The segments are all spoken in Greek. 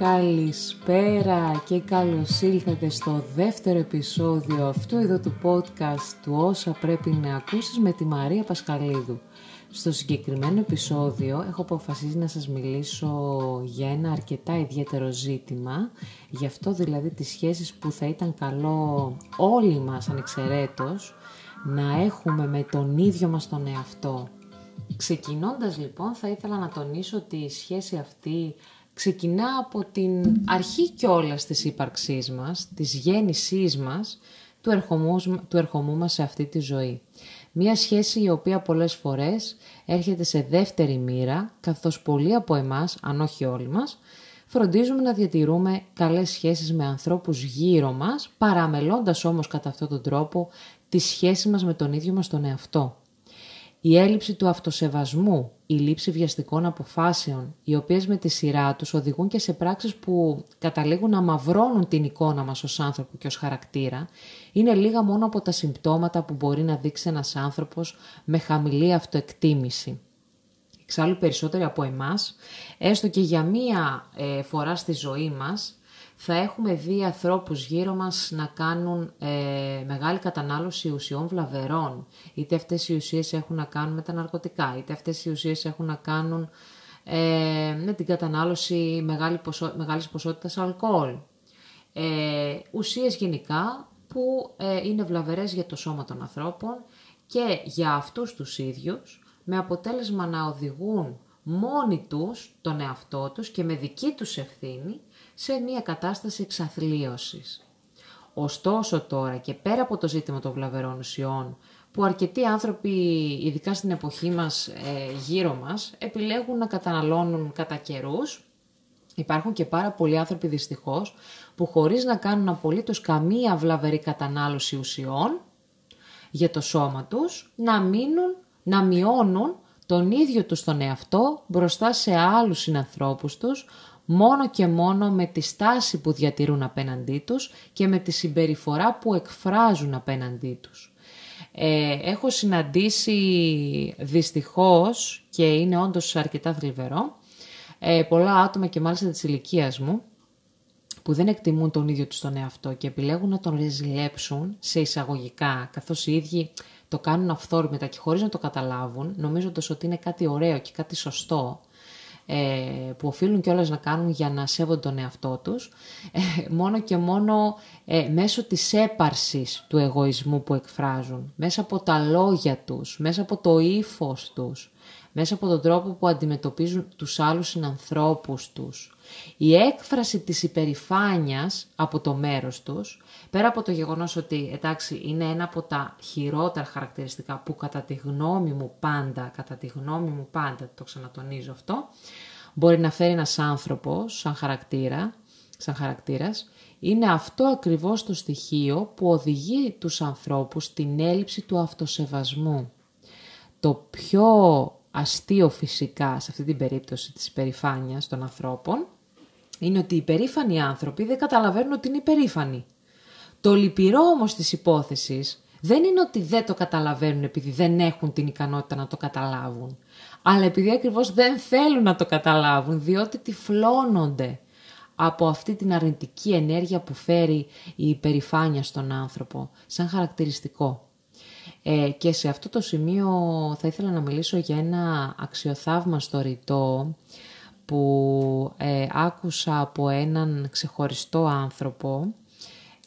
Καλησπέρα και καλώς ήλθατε στο δεύτερο επεισόδιο αυτού εδώ του podcast του όσα πρέπει να ακούσεις με τη Μαρία Πασχαλίδου. Στο συγκεκριμένο επεισόδιο έχω αποφασίσει να σας μιλήσω για ένα αρκετά ιδιαίτερο ζήτημα, γι' αυτό δηλαδή τις σχέσεις που θα ήταν καλό όλοι μας ανεξαιρέτως να έχουμε με τον ίδιο μας τον εαυτό. Ξεκινώντας λοιπόν θα ήθελα να τονίσω ότι η σχέση αυτή ξεκινά από την αρχή κιόλας της ύπαρξής μας, της γέννησής μας, του ερχομού, του ερχομού μας σε αυτή τη ζωή. Μία σχέση η οποία πολλές φορές έρχεται σε δεύτερη μοίρα, καθώς πολλοί από εμάς, αν όχι όλοι μας, φροντίζουμε να διατηρούμε καλές σχέσεις με ανθρώπους γύρω μας, παραμελώντας όμως κατά αυτόν τον τρόπο τη σχέση μας με τον ίδιο μας τον εαυτό. Η έλλειψη του αυτοσεβασμού, η λήψη βιαστικών αποφάσεων, οι οποίες με τη σειρά τους οδηγούν και σε πράξεις που καταλήγουν να μαυρώνουν την εικόνα μας ως άνθρωπο και ως χαρακτήρα, είναι λίγα μόνο από τα συμπτώματα που μπορεί να δείξει ένας άνθρωπος με χαμηλή αυτοεκτίμηση. Εξάλλου περισσότεροι από εμάς, έστω και για μία ε, φορά στη ζωή μας, θα έχουμε δει ανθρώπους γύρω μας να κάνουν ε, μεγάλη κατανάλωση ουσιών βλαβερών. Είτε αυτές οι ουσίες έχουν να κάνουν με τα ναρκωτικά, είτε αυτές οι ουσίες έχουν να κάνουν ε, με την κατανάλωση μεγάλη ποσό, μεγάλης ποσότητας αλκοόλ. Ε, ουσίες γενικά που ε, είναι βλαβερές για το σώμα των ανθρώπων και για αυτούς τους ίδιους, με αποτέλεσμα να οδηγούν μόνοι τους τον εαυτό τους και με δική τους ευθύνη σε μια κατάσταση εξαθλίωσης. Ωστόσο τώρα και πέρα από το ζήτημα των βλαβερών ουσιών, που αρκετοί άνθρωποι, ειδικά στην εποχή μας, ε, γύρω μας, επιλέγουν να καταναλώνουν κατά καιρούς. Υπάρχουν και πάρα πολλοί άνθρωποι δυστυχώς που χωρίς να κάνουν απολύτως καμία βλαβερή κατανάλωση ουσιών για το σώμα τους, να μείνουν, να μειώνουν τον ίδιο τους τον εαυτό μπροστά σε άλλους συνανθρώπους τους, μόνο και μόνο με τη στάση που διατηρούν απέναντί τους και με τη συμπεριφορά που εκφράζουν απέναντί τους. Ε, έχω συναντήσει δυστυχώς και είναι όντως αρκετά θλιβερό ε, πολλά άτομα και μάλιστα της ηλικίας μου που δεν εκτιμούν τον ίδιο τους τον εαυτό και επιλέγουν να τον ρεζιλέψουν σε εισαγωγικά καθώς οι ίδιοι το κάνουν αυθόρμητα και χωρίς να το καταλάβουν νομίζοντας ότι είναι κάτι ωραίο και κάτι σωστό ε, που οφείλουν κιόλας να κάνουν για να σέβονται τον εαυτό τους, ε, μόνο και μόνο ε, μέσω της έπαρσης του εγωισμού που εκφράζουν, μέσα από τα λόγια τους, μέσα από το ύφος τους, μέσα από τον τρόπο που αντιμετωπίζουν τους άλλους συνανθρώπους τους. Η έκφραση της υπερηφάνειας από το μέρος τους, πέρα από το γεγονός ότι εντάξει είναι ένα από τα χειρότερα χαρακτηριστικά που κατά τη γνώμη μου πάντα, κατά τη γνώμη μου πάντα, το ξανατονίζω αυτό, μπορεί να φέρει ένας άνθρωπος σαν χαρακτήρα, σαν χαρακτήρας, είναι αυτό ακριβώς το στοιχείο που οδηγεί τους ανθρώπους στην έλλειψη του αυτοσεβασμού. Το πιο αστείο φυσικά σε αυτή την περίπτωση της υπερηφάνειας των ανθρώπων είναι ότι οι υπερήφανοι άνθρωποι δεν καταλαβαίνουν ότι είναι υπερήφανοι. Το λυπηρό όμως της υπόθεσης δεν είναι ότι δεν το καταλαβαίνουν επειδή δεν έχουν την ικανότητα να το καταλάβουν, αλλά επειδή ακριβώς δεν θέλουν να το καταλάβουν, διότι τυφλώνονται από αυτή την αρνητική ενέργεια που φέρει η υπερηφάνεια στον άνθρωπο, σαν χαρακτηριστικό. Ε, και σε αυτό το σημείο θα ήθελα να μιλήσω για ένα αξιοθαύμαστο ρητό που ε, άκουσα από έναν ξεχωριστό άνθρωπο,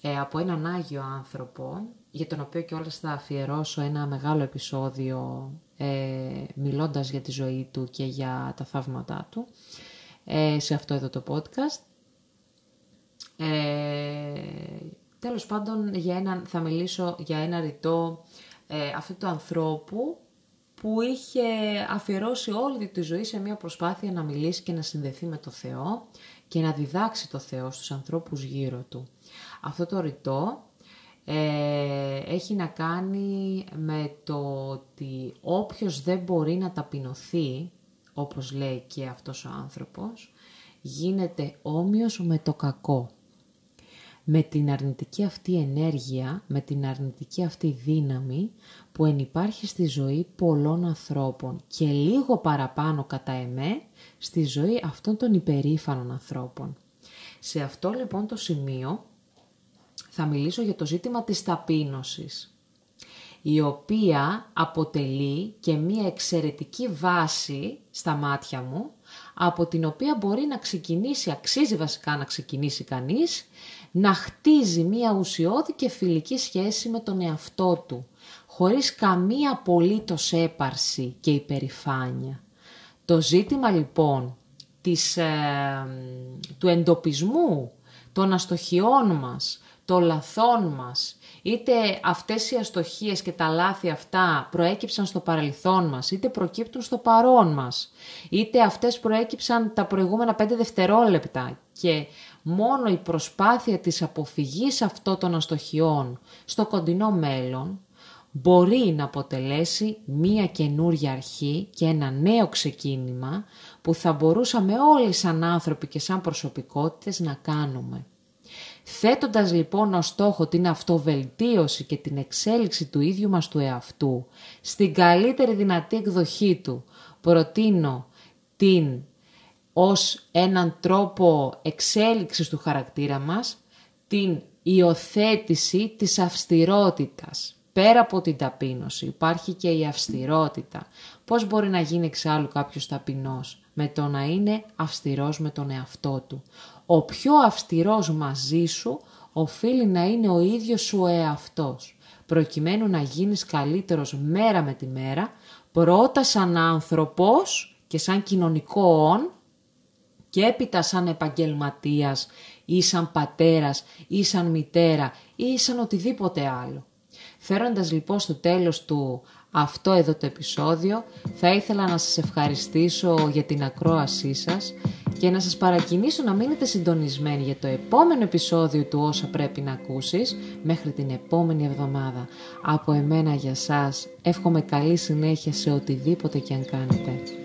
ε, από έναν Άγιο άνθρωπο, για τον οποίο και όλες θα αφιερώσω ένα μεγάλο επεισόδιο ε, μιλώντας για τη ζωή του και για τα θαύματά του, ε, σε αυτό εδώ το podcast. Ε, τέλος πάντων, για ένα, θα μιλήσω για ένα ρητό ε, αυτού του ανθρώπου που είχε αφιερώσει όλη τη ζωή σε μια προσπάθεια να μιλήσει και να συνδεθεί με το Θεό και να διδάξει το Θεό στους ανθρώπους γύρω του. Αυτό το ρητό ε, έχει να κάνει με το ότι όποιος δεν μπορεί να ταπεινωθεί, όπως λέει και αυτός ο άνθρωπος, γίνεται όμοιος με το κακό με την αρνητική αυτή ενέργεια, με την αρνητική αυτή δύναμη που ενυπάρχει στη ζωή πολλών ανθρώπων και λίγο παραπάνω κατά εμέ στη ζωή αυτών των υπερήφανων ανθρώπων. Σε αυτό λοιπόν το σημείο θα μιλήσω για το ζήτημα της ταπείνωσης, η οποία αποτελεί και μία εξαιρετική βάση στα μάτια μου, από την οποία μπορεί να ξεκινήσει, αξίζει βασικά να ξεκινήσει κανείς, να χτίζει μία ουσιώδη και φιλική σχέση με τον εαυτό του, χωρίς καμία απολύτως έπαρση και υπερηφάνεια. Το ζήτημα λοιπόν της, ε, του εντοπισμού των αστοχιών μας, των λαθών μας, είτε αυτές οι αστοχίες και τα λάθη αυτά προέκυψαν στο παρελθόν μας, είτε προκύπτουν στο παρόν μας, είτε αυτές προέκυψαν τα προηγούμενα πέντε δευτερόλεπτα και μόνο η προσπάθεια της αποφυγής αυτών των αστοχιών στο κοντινό μέλλον μπορεί να αποτελέσει μία καινούρια αρχή και ένα νέο ξεκίνημα που θα μπορούσαμε όλοι σαν άνθρωποι και σαν προσωπικότητες να κάνουμε. Θέτοντας λοιπόν ως στόχο την αυτοβελτίωση και την εξέλιξη του ίδιου μας του εαυτού, στην καλύτερη δυνατή εκδοχή του, προτείνω την ως έναν τρόπο εξέλιξης του χαρακτήρα μας, την υιοθέτηση της αυστηρότητας. Πέρα από την ταπείνωση υπάρχει και η αυστηρότητα. Πώς μπορεί να γίνει εξάλλου κάποιος ταπεινός με το να είναι αυστηρός με τον εαυτό του; Ο πιο αυστηρός μαζί σου οφείλει να είναι ο ίδιος σου ο εαυτός, προκειμένου να γίνεις καλύτερος μέρα με τη μέρα, πρώτα σαν άνθρωπος και σαν κοινωνικό όν και έπειτα σαν επαγγελματίας ή σαν πατέρας ή σαν μητέρα ή σαν οτιδήποτε άλλο. Φέροντας λοιπόν στο τέλος του αυτό εδώ το επεισόδιο, θα ήθελα να σας ευχαριστήσω για την ακρόασή σας και να σας παρακινήσω να μείνετε συντονισμένοι για το επόμενο επεισόδιο του όσα πρέπει να ακούσεις μέχρι την επόμενη εβδομάδα. Από εμένα για σας εύχομαι καλή συνέχεια σε οτιδήποτε και αν κάνετε.